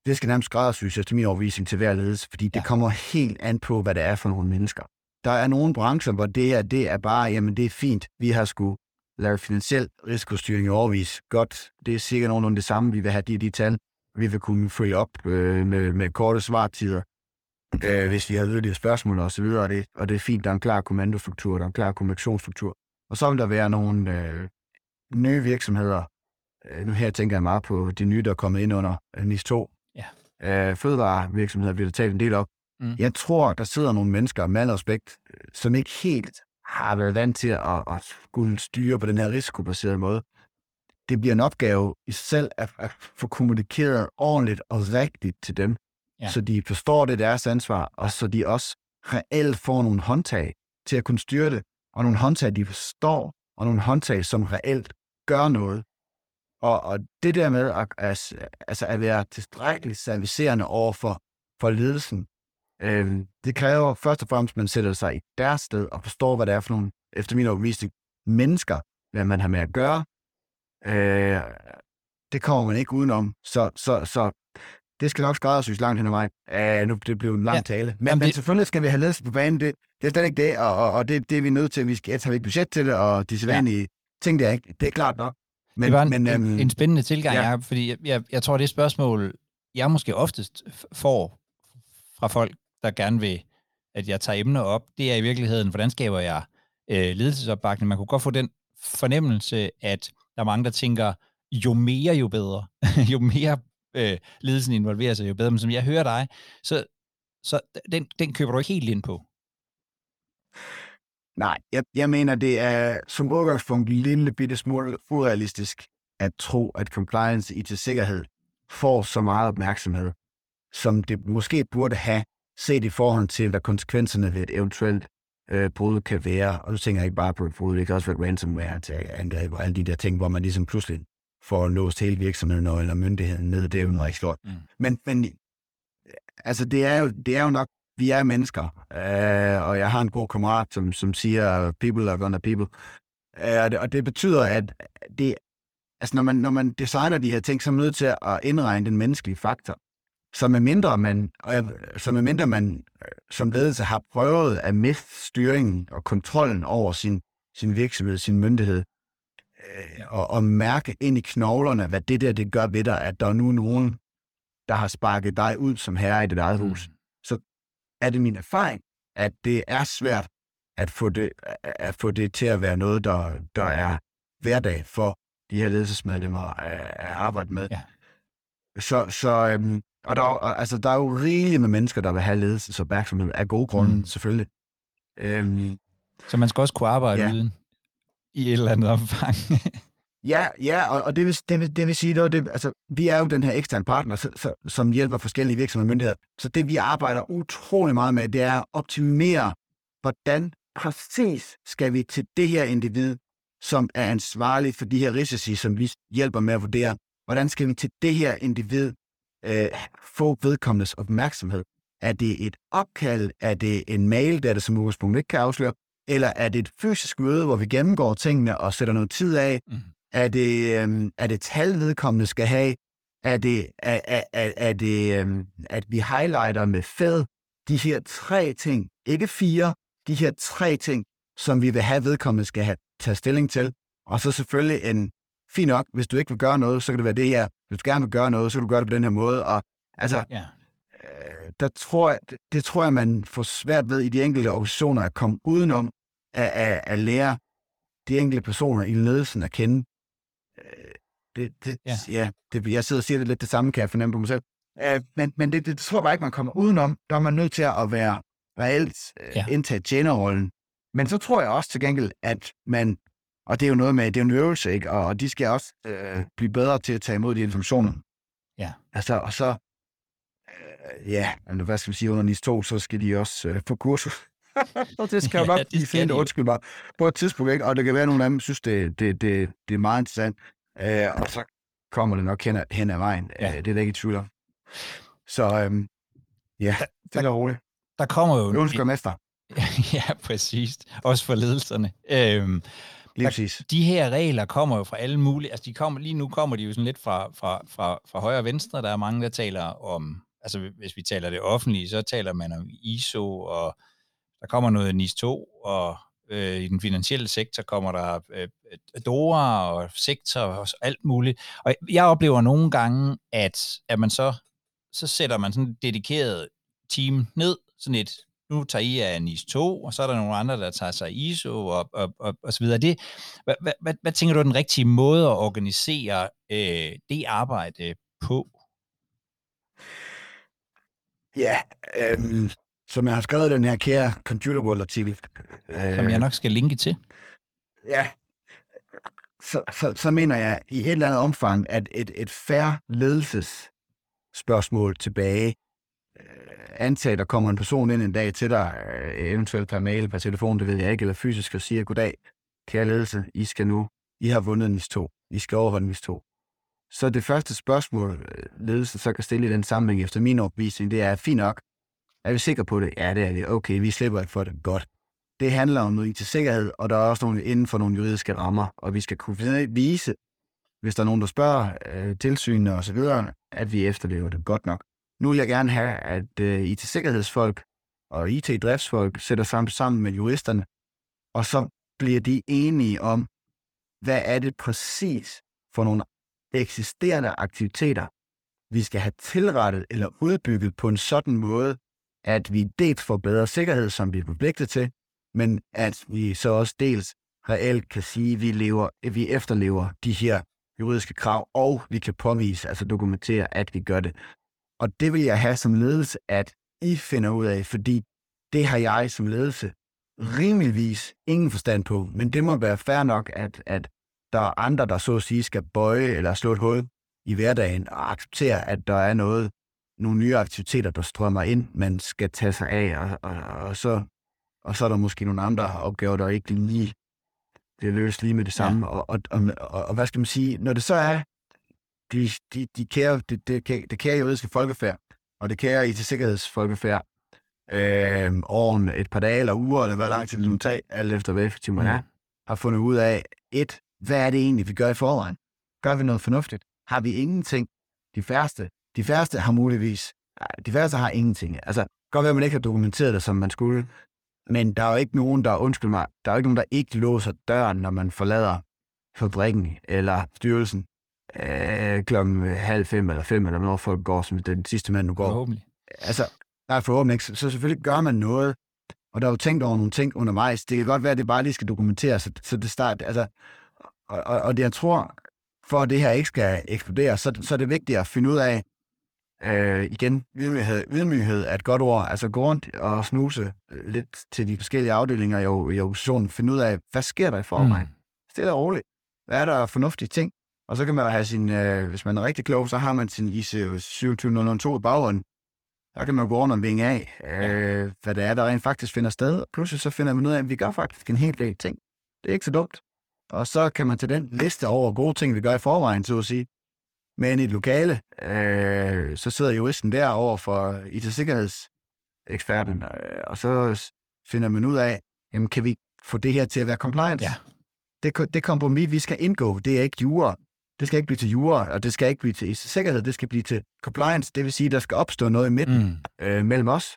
det skal nærmest skræddersys efter min overvisning til hver ledelse, fordi ja. det kommer helt an på, hvad det er for nogle mennesker. Der er nogle brancher, hvor det er, det er bare, jamen det er fint, vi har sgu lavet finansiel risikostyring i overvis. Godt, det er sikkert nogenlunde det samme, vi vil have de, de tal. Vi vil kunne free op øh, med, med korte svartider, øh, hvis vi har yderligere spørgsmål og så videre, og det, og det er fint, der er en klar kommandostruktur, der er en klar kommunikationsstruktur. Og så vil der være nogle øh, nye virksomheder, øh, nu her tænker jeg meget på de nye, der er kommet ind under øh, NIS 2, ja. øh, fødevarevirksomheder, vi har talt en del op. Mm. Jeg tror, der sidder nogle mennesker, med respekt, som ikke helt har været vant til at, at skulle styre på den her risikobaserede måde. Det bliver en opgave i sig selv at, at få kommunikeret ordentligt og rigtigt til dem, ja. så de forstår det deres ansvar, og så de også reelt får nogle håndtag til at kunne styre det, og nogle håndtag, de forstår, og nogle håndtag, som reelt gør noget. Og, og det der med at, altså at være tilstrækkeligt servicerende over for, for ledelsen, øh, det kræver først og fremmest, at man sætter sig i deres sted og forstår, hvad det er for nogle, efter min overbevisning, mennesker, hvad man har med at gøre. Øh, det kommer man ikke udenom. Så, så, så det skal nok skræddersys langt hen ad vejen. Uh, nu det blev en lang ja. tale. Men, men selvfølgelig skal vi have ledelse på banen. Det, det er slet ikke det, og, og, og det, det er vi nødt til. Vi skal have et budget til det, og de sædvanlige ja. ting, det er ikke. Det er klart nok. Men, det var en, men, en, øhm, en spændende tilgang, ja. jeg, fordi jeg, jeg, jeg tror, det spørgsmål, jeg måske oftest får fra folk, der gerne vil, at jeg tager emner op, det er i virkeligheden, hvordan skaber jeg øh, ledelsesopbakning? Man kunne godt få den fornemmelse, at der er mange, der tænker, jo mere, jo bedre. jo mere øh, ledelsen involverer sig, jo bedre. Men som jeg hører dig, så, så den, den køber du ikke helt ind på. Nej, jeg, jeg mener, det er som udgangspunkt en lille bitte smule urealistisk at tro, at compliance i til sikkerhed får så meget opmærksomhed, som det måske burde have set i forhold til, hvad konsekvenserne ved et eventuelt øh, brud kan være, og nu tænker jeg ikke bare på et brud, det kan også være ransomware til angreb og alle de der ting, hvor man ligesom pludselig får låst hele virksomheden eller myndigheden ned, det er jo noget stort. Mm. Men, men altså det er, jo, det er jo nok, vi er mennesker, øh, og jeg har en god kammerat, som, som siger, people are gonna people, øh, og, det, og det betyder, at det, altså når man, når man designer de her ting, så er man nødt til at indregne den menneskelige faktor. Så med mindre man, så med mindre man øh, som ledelse har prøvet at miste styringen og kontrollen over sin, sin virksomhed, sin myndighed, og, og mærke ind i knoglerne, hvad det der det gør ved dig, at der er nu nogen, der har sparket dig ud som herre i dit eget hus, mm. så er det min erfaring, at det er svært at få det, at få det til at være noget, der, der er hverdag for de her ledelsesmedlemmer at, at arbejde med. Ja. Så, så øhm, og der, altså, der er jo rigeligt med mennesker, der vil have ledelsesopmærksomhed af gode grunde, mm. selvfølgelig. Øhm, så man skal også kunne arbejde ja. uden i et eller andet omfang. ja, ja, og, og det, vil, det, vil, det vil sige, det, altså, vi er jo den her eksterne partner, så, så, som hjælper forskellige virksomheder og myndigheder. Så det, vi arbejder utrolig meget med, det er at optimere, hvordan præcis skal vi til det her individ, som er ansvarlig for de her risici, som vi hjælper med at vurdere, hvordan skal vi til det her individ øh, få vedkommendes opmærksomhed? Er det et opkald? Er det en mail, der det som udgangspunkt ikke kan afsløre? Eller er det et fysisk møde, hvor vi gennemgår tingene og sætter noget tid af? Mm. Er, det, øh, er det tal, vedkommende skal have? Er det, er, er, er, er det øh, at vi highlighter med fed de her tre ting, ikke fire, de her tre ting, som vi vil have vedkommende skal have tage stilling til. Og så selvfølgelig en, fint nok, hvis du ikke vil gøre noget, så kan det være det her. Hvis du gerne vil gøre noget, så kan du gøre det på den her måde. Og altså, ja. øh, der tror jeg, det, det tror jeg, man får svært ved i de enkelte organisationer at komme udenom at, at, at lære de enkelte personer i ledelsen at kende. Øh, det, det, ja. Ja, det, jeg sidder og siger det lidt det samme, kan jeg fornemme på mig selv. Øh, men men det, det, tror jeg bare ikke, man kommer udenom. Der er man nødt til at være reelt øh, ja. indtage tjenerrollen. Men så tror jeg også til gengæld, at man og det er jo noget med, det er en øvelse, ikke? Og, og de skal også øh, blive bedre til at tage imod de informationer. Ja. Altså, og så, øh, ja, hvad skal vi sige, under NIS 2, så skal de også øh, få kursus. og det skal jo nok blive fint, undskyld mig, på et tidspunkt, ikke? Og det kan være, at nogle af dem synes, det, det, det, det er meget interessant. Øh, og så kommer det nok hen ad, hen ad vejen. Ja. Øh, det er der ikke i tvivl om. Så øh, ja, det er roligt. Der kommer jo... Ønsker mester. ja, præcis. Også for ledelserne. Øhm, Lige præcis. De her regler kommer jo fra alle mulige, altså de kommer, lige nu kommer de jo sådan lidt fra, fra, fra, fra højre og venstre. Der er mange, der taler om, altså hvis vi taler det offentlige, så taler man om ISO, og der kommer noget NIS 2, og øh, i den finansielle sektor kommer der øh, øh DORA og sektor og alt muligt. Og jeg oplever nogle gange, at, at man så, så sætter man sådan et dedikeret team ned, sådan et nu tager I af NIS 2, og så er der nogle andre, der tager sig ISO og, og, og, og så videre. Det, hvad, hvad, hvad, hvad tænker du er den rigtige måde at organisere øh, det arbejde på? Ja, øhm, som jeg har skrevet den her kære Computer World artikel. Øh, som jeg nok skal linke til. Ja, så, så, så mener jeg i et eller andet omfang, at et, et færre ledelsesspørgsmål tilbage antag, der kommer en person ind en dag til dig, øh, eventuelt per mail, per telefon, det ved jeg ikke, eller fysisk, og siger, goddag, kære ledelse, I skal nu, I har vundet NIS 2, I skal overholde NIS 2. Så det første spørgsmål, øh, ledelsen så kan stille i den sammenhæng, efter min opvisning, det er, fint nok, er vi sikre på det? Ja, det er det. Okay, vi slipper ikke for det. Godt. Det handler om noget IT-sikkerhed, og der er også nogle inden for nogle juridiske rammer, og vi skal kunne vise, hvis der er nogen, der spørger øh, tilsynene og så videre, at vi efterlever det godt nok. Nu vil jeg gerne have, at øh, IT-sikkerhedsfolk og IT-driftsfolk sætter sammen sammen med juristerne, og så bliver de enige om, hvad er det præcis for nogle eksisterende aktiviteter, vi skal have tilrettet eller udbygget på en sådan måde, at vi dels får bedre sikkerhed, som vi er forpligtet til, men at vi så også dels reelt kan sige, at vi, lever, at vi efterlever de her juridiske krav, og vi kan påvise, altså dokumentere, at vi gør det. Og det vil jeg have som ledelse, at I finder ud af, fordi det har jeg som ledelse rimeligvis ingen forstand på. Men det må være fair nok, at, at der er andre, der så at sige skal bøje eller slå et hul i hverdagen og acceptere, at der er noget, nogle nye aktiviteter, der strømmer ind, man skal tage sig af, og, og, og så og så er der måske nogle andre opgaver, der ikke lige bliver løst lige med det samme. Ja. Og, og, og, og, og, hvad skal man sige, når det så er de, de, de kære, det, det, det kære juridiske folkefærd, og det kære IT-sikkerhedsfolkefærd, øh, over et par dage eller uger, eller hvad lang tid det nu tager, alt efter hvad effektiv man er, har fundet ud af, et, hvad er det egentlig, vi gør i forvejen? Gør vi noget fornuftigt? Har vi ingenting? De færreste, de færreste har muligvis, de færreste har ingenting. Altså, godt være, at man ikke har dokumenteret det, som man skulle, men der er jo ikke nogen, der, undskyld mig, der er jo ikke nogen, der ikke låser døren, når man forlader fabrikken eller styrelsen øh, klokken halv fem eller fem, eller når folk går, som den sidste mand nu går. Forhåbentlig. Altså, nej, forhåbentlig ikke. Så selvfølgelig gør man noget, og der er jo tænkt over nogle ting undervejs. Det kan godt være, at det bare lige skal dokumenteres, så, så det start, altså, og, og, og det, jeg tror, for at det her ikke skal eksplodere, så, så er det vigtigt at finde ud af, øh, igen, ydmyghed, ydmyghed er et godt ord, altså gå rundt og snuse lidt til de forskellige afdelinger i, i organisationen, finde ud af, hvad sker der i forvejen? Mm. Stille og roligt. Hvad er der fornuftige ting? Og så kan man have sin, øh, hvis man er rigtig klog, så har man sin IC 27002 i baghånden. Så kan man gå rundt og vinge af, øh, hvad det er, der rent faktisk finder sted. Pludselig så finder man ud af, at vi gør faktisk en hel del ting. Det er ikke så dumt. Og så kan man til den liste over gode ting, vi gør i forvejen, så at sige. Men i et lokale, øh, så sidder juristen der over for IT-sikkerhedseksperten, øh, og så finder man ud af, jamen kan vi få det her til at være compliance? Ja. Det, det kompromis, vi skal indgå, det er ikke jura. Det skal ikke blive til jura, og det skal ikke blive til sikkerhed, det skal blive til compliance. Det vil sige, der skal opstå noget i midten mm. øh, mellem os,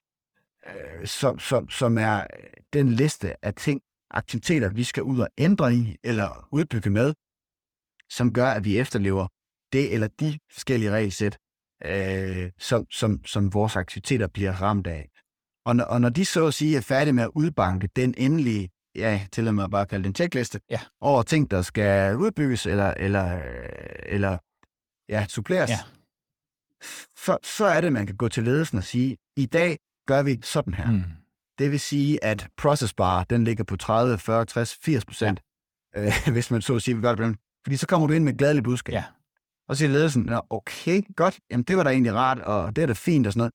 øh, som, som, som er den liste af ting, aktiviteter, vi skal ud og ændre i, eller udbygge med, som gør, at vi efterlever det eller de forskellige regelsæt, øh, som, som, som vores aktiviteter bliver ramt af. Og når, og når de så at sige er færdige med at udbanke den endelige, ja, til og med bare kalde det en checkliste, ja. over ting, der skal udbygges eller, eller, eller ja, suppleres, ja. Så, så er det, man kan gå til ledelsen og sige, i dag gør vi sådan her. Mm. Det vil sige, at process bar, den ligger på 30, 40, 60, 80 procent, ja. øh, hvis man så at sige, vi gør det Fordi så kommer du ind med et gladeligt budskab. Ja. Og så siger ledelsen, Nå, okay, godt, jamen det var da egentlig rart, og det er da fint og sådan noget.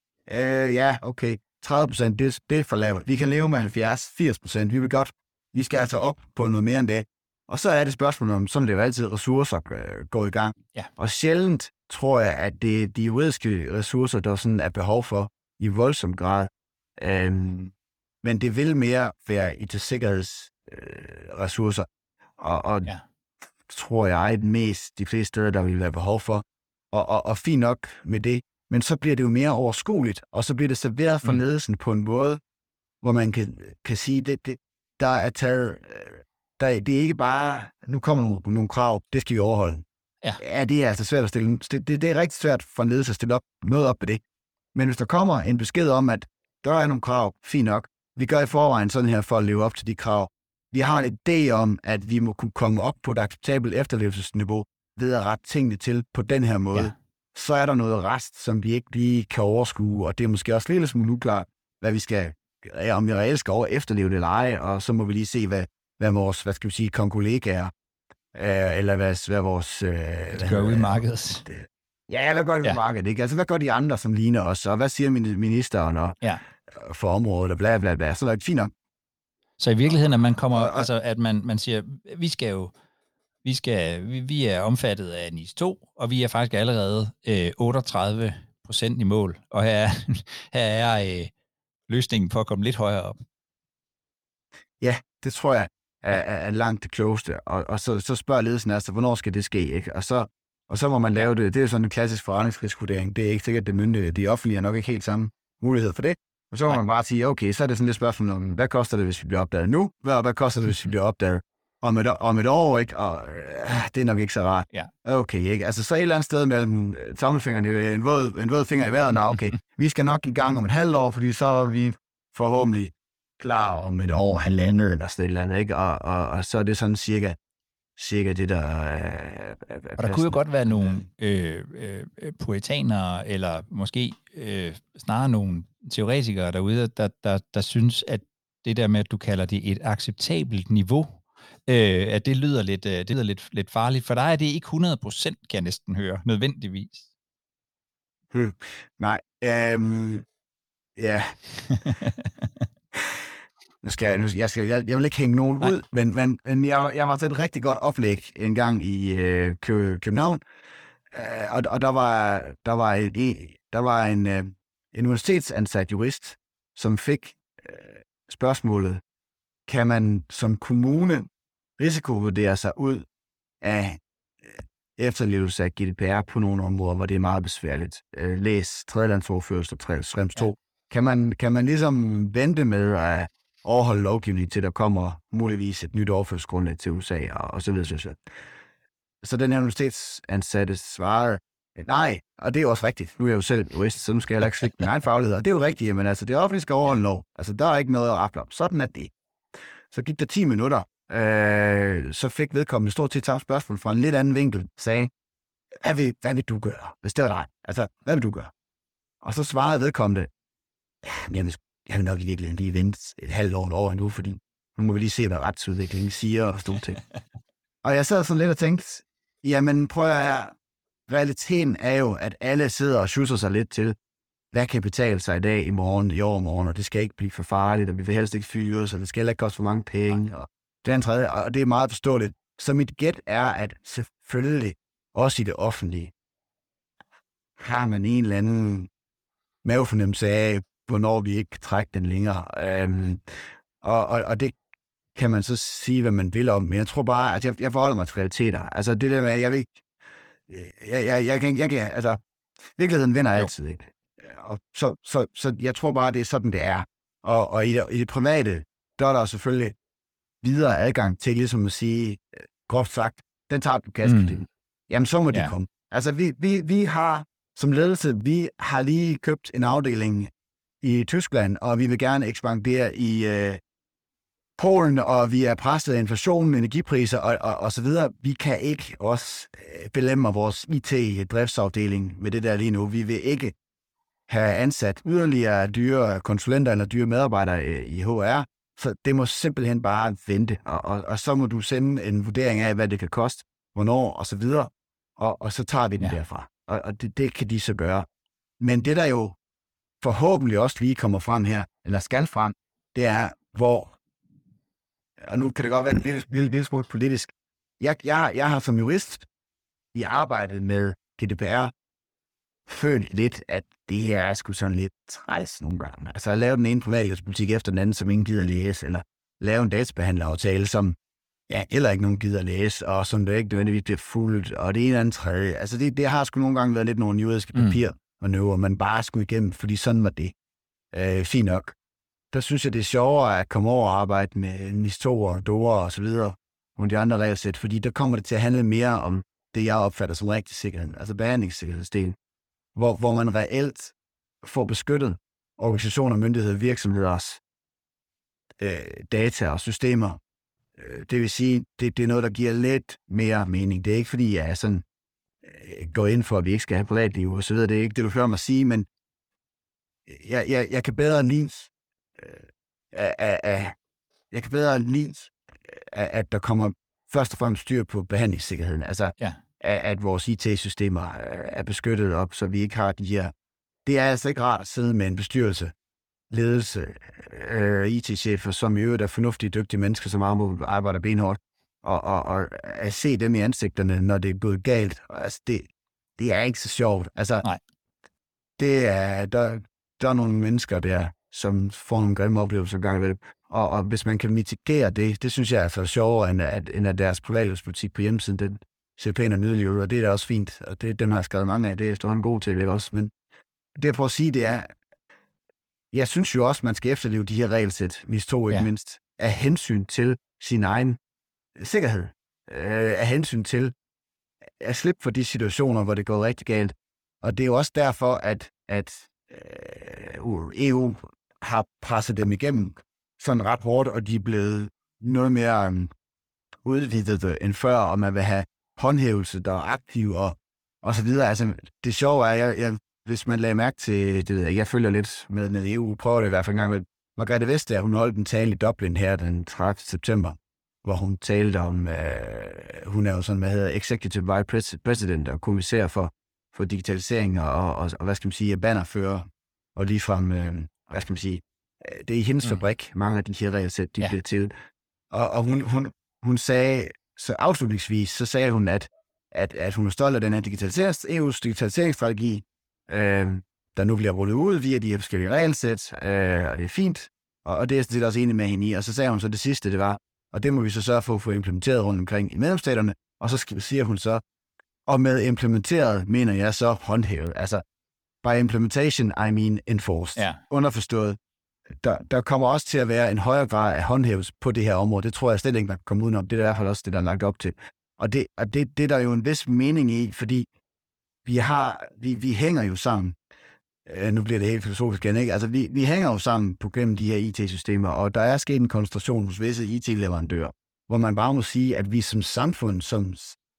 Øh, ja, okay, 30 procent, det, det er for lavt. Vi kan leve med 70, 80 procent, vi vil godt, vi skal altså op på noget mere end det. Og så er det spørgsmålet om, sådan det er jo altid, ressourcer øh, går i gang. Ja. Og sjældent tror jeg, at det er de juridiske ressourcer, der sådan er behov for i voldsom grad. Øhm, men det vil mere være i til sikkerhedsressourcer. Øh, og, og ja tror jeg, mest de fleste steder, der vil være behov for. Og, og, og fint nok med det. Men så bliver det jo mere overskueligt, og så bliver det serveret for mm. ledelsen på en måde, hvor man kan, kan sige, det, det, der er taget, der, det er ikke bare, nu kommer nogle, nogle krav, det skal vi overholde. Ja. ja, det er altså svært at stille. Det, det, det er rigtig svært for en ledelse at stille op, noget op på det. Men hvis der kommer en besked om, at der er nogle krav, fint nok, vi gør i forvejen sådan her for at leve op til de krav, vi har en idé om, at vi må kunne komme op på et acceptabelt efterlevelsesniveau ved at rette tingene til på den her måde. Ja. Så er der noget rest, som vi ikke lige kan overskue, og det er måske også lidt smule uklart, hvad vi skal, om vi reelt skal over efterleve det eller ej, og så må vi lige se, hvad, hvad vores, hvad skal vi sige, konkollegaer, øh, eller hvad, hvad vores... Øh, hvad gør vi i markedet? Ja, hvad gør vi ja. i markedet? Ikke? Altså, hvad gør de andre, som ligner os, og hvad siger ministeren og, ja. for området, og bla bla bla. Så er det fint nok. Så i virkeligheden, at man kommer, altså at man, man siger, vi skal jo, vi, skal, vi, vi er omfattet af NIS 2, og vi er faktisk allerede øh, 38 procent i mål, og her er, her er øh, løsningen for at komme lidt højere op. Ja, det tror jeg er, er langt det klogeste, og, og så, så spørger ledelsen altså, hvornår skal det ske, ikke? Og så, og så må man lave det, det er sådan en klassisk forretningsrisikovurdering, det er ikke sikkert, det myndige, de offentlige er nok ikke helt samme mulighed for det, og så må man bare sige, okay, så er det sådan et spørgsmål om, hvad koster det, hvis vi bliver opdaget nu? Hvad, hvad koster det, hvis vi bliver opdaget om et, om et år, ikke? Og øh, det er nok ikke så rart. Ja. Okay, ikke? Altså så et eller andet sted mellem øh, tommelfingeren, en våd, en våd finger i vejret, nå, okay, vi skal nok i gang om et halvt år, fordi så er vi forhåbentlig klar om et år, halvandet eller sådan et eller andet, ikke? Og, og, og så er det sådan cirka, cirka det, der er, er, er Og der kunne jo godt være nogle øh, øh, poetanere, eller måske øh, snarere nogle teoretikere derude, der, der, der synes, at det der med, at du kalder det et acceptabelt niveau, øh, at det lyder lidt, øh, det lyder lidt, lidt farligt. For dig er det ikke 100 procent, kan jeg næsten høre, nødvendigvis. Hmm. Nej, um, ja. nu skal jeg, nu, jeg, skal, jeg, jeg vil ikke hænge nogen Nej. ud, men, men, men jeg, jeg var til et rigtig godt oplæg en gang i øh, København, øh, og, og der var, der var, et, der var en, øh, en universitetsansat jurist, som fik øh, spørgsmålet, kan man som kommune risikovurdere sig ud af øh, efterlevelse af GDPR på nogle områder, hvor det er meget besværligt. Øh, læs tredjelandsoverførsel og Schrems 2. Ja. Kan, man, kan man ligesom vente med at overholde lovgivning til der kommer muligvis et nyt overførselsgrundlag til USA og, og så videre. Så, så den her universitetsansatte svarede, nej, og det er også rigtigt. Nu er jeg jo selv jurist, så nu skal jeg heller ikke slikke min egen faglighed. Og det er jo rigtigt, men altså det offentlige skal overholde lov. Altså der er ikke noget at rafle op. Sådan er det. Så gik der 10 minutter, øh, så fik vedkommende stort set samme spørgsmål fra en lidt anden vinkel, sagde, hvad vil, hvad vil du gøre, hvis det var dig? Altså, hvad vil du gøre? Og så svarede vedkommende, ja, jeg vil, jeg vil nok i virkeligheden lige vente et halvt år over nu, fordi nu må vi lige se, hvad retsudviklingen siger og sådan ting. og jeg sad sådan lidt og tænkte, jamen prøv at her, realiteten er jo, at alle sidder og schusser sig lidt til, hvad kan betale sig i dag, i morgen, i overmorgen, og det skal ikke blive for farligt, og vi vil helst ikke fyre, så det skal heller ikke koste for mange penge, og det er en tredje, og det er meget forståeligt. Så mit gæt er, at selvfølgelig, også i det offentlige, har man en eller anden mavefornemmelse af, hvornår vi ikke kan trække den længere. Øhm, og, og, og det kan man så sige, hvad man vil om, men jeg tror bare, at jeg, jeg forholder mig til realiteter. Altså det der med, jeg vil ikke, jeg, jeg, jeg, kan, jeg kan, altså, virkeligheden vinder altid, ikke? Og så, så, så jeg tror bare, det er sådan, det er. Og, og i, det, i det private, der er der selvfølgelig videre adgang til ligesom at sige, groft sagt, den tager du kasket mm. Jamen, så må de ja. komme. Altså, vi, vi, vi har som ledelse, vi har lige købt en afdeling i Tyskland, og vi vil gerne ekspandere i øh, Polen, og vi er presset af inflation, energipriser og, og, og så videre. Vi kan ikke også øh, belemme vores IT-driftsafdeling med det der lige nu. Vi vil ikke have ansat yderligere dyre konsulenter eller dyre medarbejdere øh, i HR, så det må simpelthen bare vente, og, og, og så må du sende en vurdering af, hvad det kan koste, hvornår og så videre, og, og så tager vi den ja. derfra. Og, og det, det kan de så gøre. Men det, der jo forhåbentlig også lige kommer frem her, eller skal frem, det er, hvor, og nu kan det godt være en lille, lille, lille smule politisk, jeg, jeg, jeg har som jurist i arbejdet med GDPR følt lidt, at det her er sgu sådan lidt træs nogle gange. Altså at lave den ene privatlighetspolitik efter den anden, som ingen gider læse, eller lave en databehandleraftale, som ja, heller ikke nogen gider læse, og som det ikke nødvendigvis bliver fuldt, og det ene eller andet tredje. Altså det, det har sgu nogle gange været lidt nogle juridiske mm. papir, og nu, man bare skulle igennem, fordi sådan var det. Øh, fint nok. Der synes jeg, det er sjovere at komme over og arbejde med NIS2 DORA og så videre, nogle de andre regelsæt, fordi der kommer det til at handle mere om det, jeg opfatter som rigtig sikkerhed, altså behandlingssikkerhedsdelen hvor, hvor man reelt får beskyttet organisationer, myndigheder, virksomheders øh, data og systemer. Øh, det vil sige, det, det er noget, der giver lidt mere mening. Det er ikke, fordi jeg er sådan, øh, går ind for, at vi ikke skal have privatliv og så videre. Det er ikke det, du hører mig sige, men jeg, jeg, jeg kan bedre lide, øh, af, af, jeg kan bedre lide, at, at der kommer først og fremmest styr på behandlingssikkerheden. Altså, ja at vores IT-systemer er beskyttet op, så vi ikke har de her... Det er altså ikke rart at sidde med en bestyrelse, ledelse, øh, IT-chefer, som i øvrigt er fornuftige, dygtige mennesker, som arbejder benhårdt, og, og, og at se dem i ansigterne, når det er gået galt. Altså, det, det er ikke så sjovt. Altså, Nej. Det er, der, der er nogle mennesker der, som får nogle grimme oplevelser gang ved Og, og hvis man kan mitigere det, det synes jeg er så sjovere, end at, end at deres privatlivspolitik på hjemmesiden, den, ser pænt og nydeligt ud, og det er da også fint, og det, dem har jeg skrevet mange af, det er efterhånden god til, ikke også? Men det for at sige, det er, jeg synes jo også, man skal efterleve de her regelsæt, mis to ikke ja. mindst, af hensyn til sin egen sikkerhed, øh, af hensyn til at slippe for de situationer, hvor det går rigtig galt. Og det er jo også derfor, at, at øh, EU har presset dem igennem sådan ret hårdt, og de er blevet noget mere um, udvidet øh, end før, og man vil have håndhævelse, der er aktiv og, og så videre. Altså, det sjove er, jeg, jeg, hvis man lagde mærke til, det ved jeg, jeg følger lidt med ned i EU, prøver det i hvert fald en gang med, Margrethe Vestager, hun holdt en tale i Dublin her den 30. september, hvor hun talte om, øh, hun er jo sådan, hvad hedder, Executive Vice President og kommissær for, for digitalisering og, og, og, hvad skal man sige, bannerfører og ligefrem, øh, hvad skal man sige, Øh, det er i hendes mm. fabrik, mange af de her regelsæt, de ja. bliver til. Og, og hun, hun, hun sagde, så afslutningsvis, så sagde hun, at, at, at hun er stolt af den her digitaliserings, EU's digitaliseringsstrategi, øh, der nu bliver rullet ud via de her forskellige regelsæt, øh, og det er fint, og, og det er jeg også enig med hende i. Og så sagde hun så det sidste, det var, og det må vi så sørge for at få implementeret rundt omkring i medlemsstaterne, og så siger hun så, og med implementeret mener jeg så håndhævet. Altså, by implementation, I mean enforced. Ja. Underforstået. Der, der kommer også til at være en højere grad af håndhævelse på det her område. Det tror jeg slet ikke, man kan komme udenom. Det er i hvert fald også det, der er lagt op til. Og det, og det, det er der jo en vis mening i, fordi vi, har, vi, vi hænger jo sammen. Øh, nu bliver det helt filosofisk igen, ikke? Altså, vi, vi hænger jo sammen på gennem de her IT-systemer, og der er sket en koncentration hos visse IT-leverandører, hvor man bare må sige, at vi som samfund, som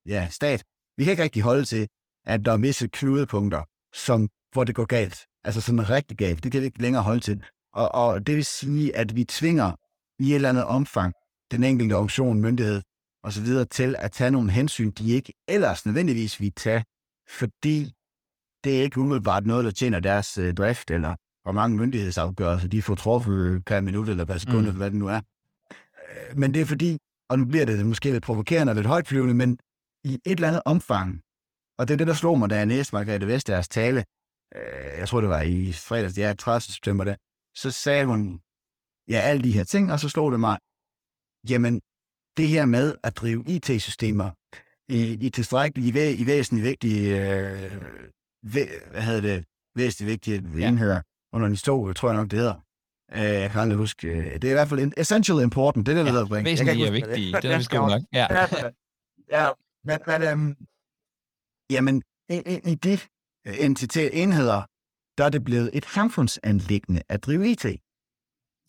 ja, stat, vi kan ikke rigtig holde til, at der er visse knudepunkter, som, hvor det går galt. Altså sådan rigtig galt. Det kan vi ikke længere holde til. Og, og det vil sige, at vi tvinger i et eller andet omfang den enkelte organisation, myndighed osv. til at tage nogle hensyn, de ikke ellers nødvendigvis vil tage, fordi det er ikke umiddelbart noget, der tjener deres øh, drift, eller hvor mange myndighedsafgørelser de får truffet per minut eller per sekund, mm. eller hvad det nu er. Øh, men det er fordi, og nu bliver det måske lidt provokerende og lidt højtflyvende, men i et eller andet omfang, og det er det, der slog mig, da jeg næste Margrethe Vesters tale, øh, jeg tror det var i fredags, ja, 30. september, der, så sagde hun, ja, alle de her ting, og så slog det mig, jamen, det her med at drive IT-systemer i, i tilstrækkeligt, i, i væsentligt vigtige, øh, væ, hvad hedder det, væsentligt vigtige ja. enheder under en historie, tror jeg nok, det hedder. Øh, jeg kan aldrig huske. Øh, det er i hvert fald essential important, det er det, der ja, hedder. Væsentligt er vigtigt, det, det er vi nok. Ja. ja, men, men øhm, jamen, i, i, i de entitet, enheder, der er det blevet et samfundsanlæggende at drive IT.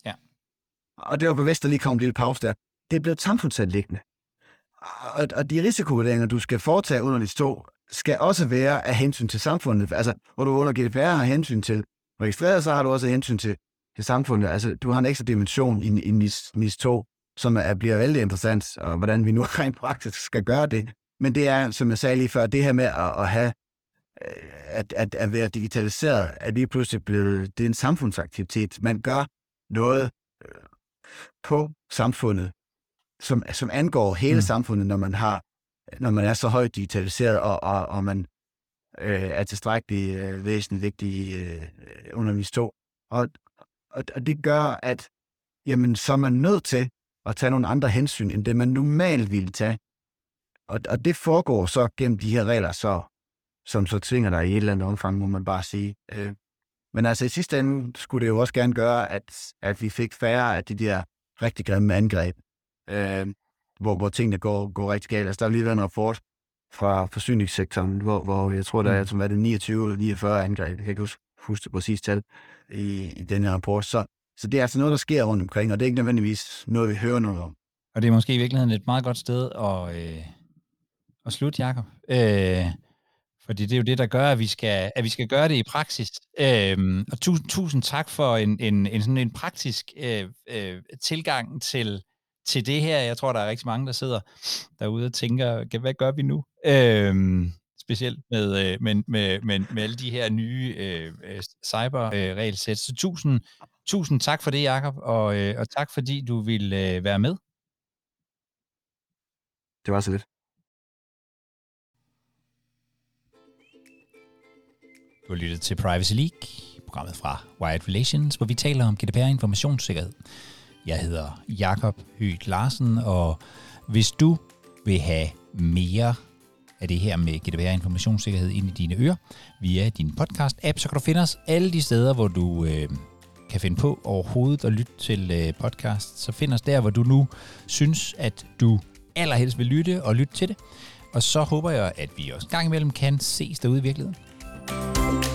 Ja. Og det var bevidst, der lige kom en lille pause der. Det er blevet et samfundsanlæggende. Og, og de risikovurderinger, du skal foretage under dit stå, skal også være af hensyn til samfundet. Altså, hvor du under GDPR har hensyn til registreret, så har du også hensyn til, til samfundet. Altså, du har en ekstra dimension i, i NIS, NIS 2, som er, bliver vældig interessant, og hvordan vi nu rent praktisk skal gøre det. Men det er, som jeg sagde lige før, det her med at, at have øh, at, at, at være digitaliseret, er lige pludselig blevet, det er en samfundsaktivitet. Man gør noget øh, på samfundet, som, som angår hele mm. samfundet, når man har, når man er så højt digitaliseret, og, og, og man øh, er tilstrækkeligt øh, væsentligt vigtig øh, under vi stå. Og, og, og det gør, at jamen, så er man nødt til at tage nogle andre hensyn, end det man normalt ville tage. Og, og det foregår så gennem de her regler, så, som så tvinger dig i et eller andet omfang, må man bare sige. Øh, men altså i sidste ende skulle det jo også gerne gøre, at, at vi fik færre af de der rigtig grimme angreb, øh, hvor, hvor tingene går, går rigtig galt. Altså der har lige været en rapport fra forsyningssektoren, hvor, hvor jeg tror, der er, mm. som er det 29 eller 49 angreb, jeg kan ikke huske, huske det præcis tal i, i den her rapport. Så, så det er altså noget, der sker rundt omkring, og det er ikke nødvendigvis noget, vi hører noget om. Og det er måske i virkeligheden et meget godt sted at, øh, at slutte, Jacob. Øh, fordi det er jo det, der gør, at vi skal, at vi skal gøre det i praksis. Øhm, og tusind, tusind tak for en, en, en, sådan en praktisk øh, øh, tilgang til, til det her. Jeg tror, der er rigtig mange, der sidder derude og tænker, hvad gør vi nu? Øhm, specielt med, øh, med, med, med, med alle de her nye øh, øh cyber-regelsæt. Øh, så tusind, tusind tak for det, Jacob, og, øh, og tak fordi du ville øh, være med. Det var så lidt. Du har lyttet til Privacy League, programmet fra Wired Relations, hvor vi taler om GDPR informationssikkerhed. Jeg hedder Jakob Høgh Larsen, og hvis du vil have mere af det her med GDPR informationssikkerhed ind i dine ører via din podcast-app, så kan du finde os alle de steder, hvor du øh, kan finde på overhovedet at lytte til øh, podcast. Så find os der, hvor du nu synes, at du allerhelst vil lytte og lytte til det. Og så håber jeg, at vi også gang imellem kan ses derude i virkeligheden. Thank you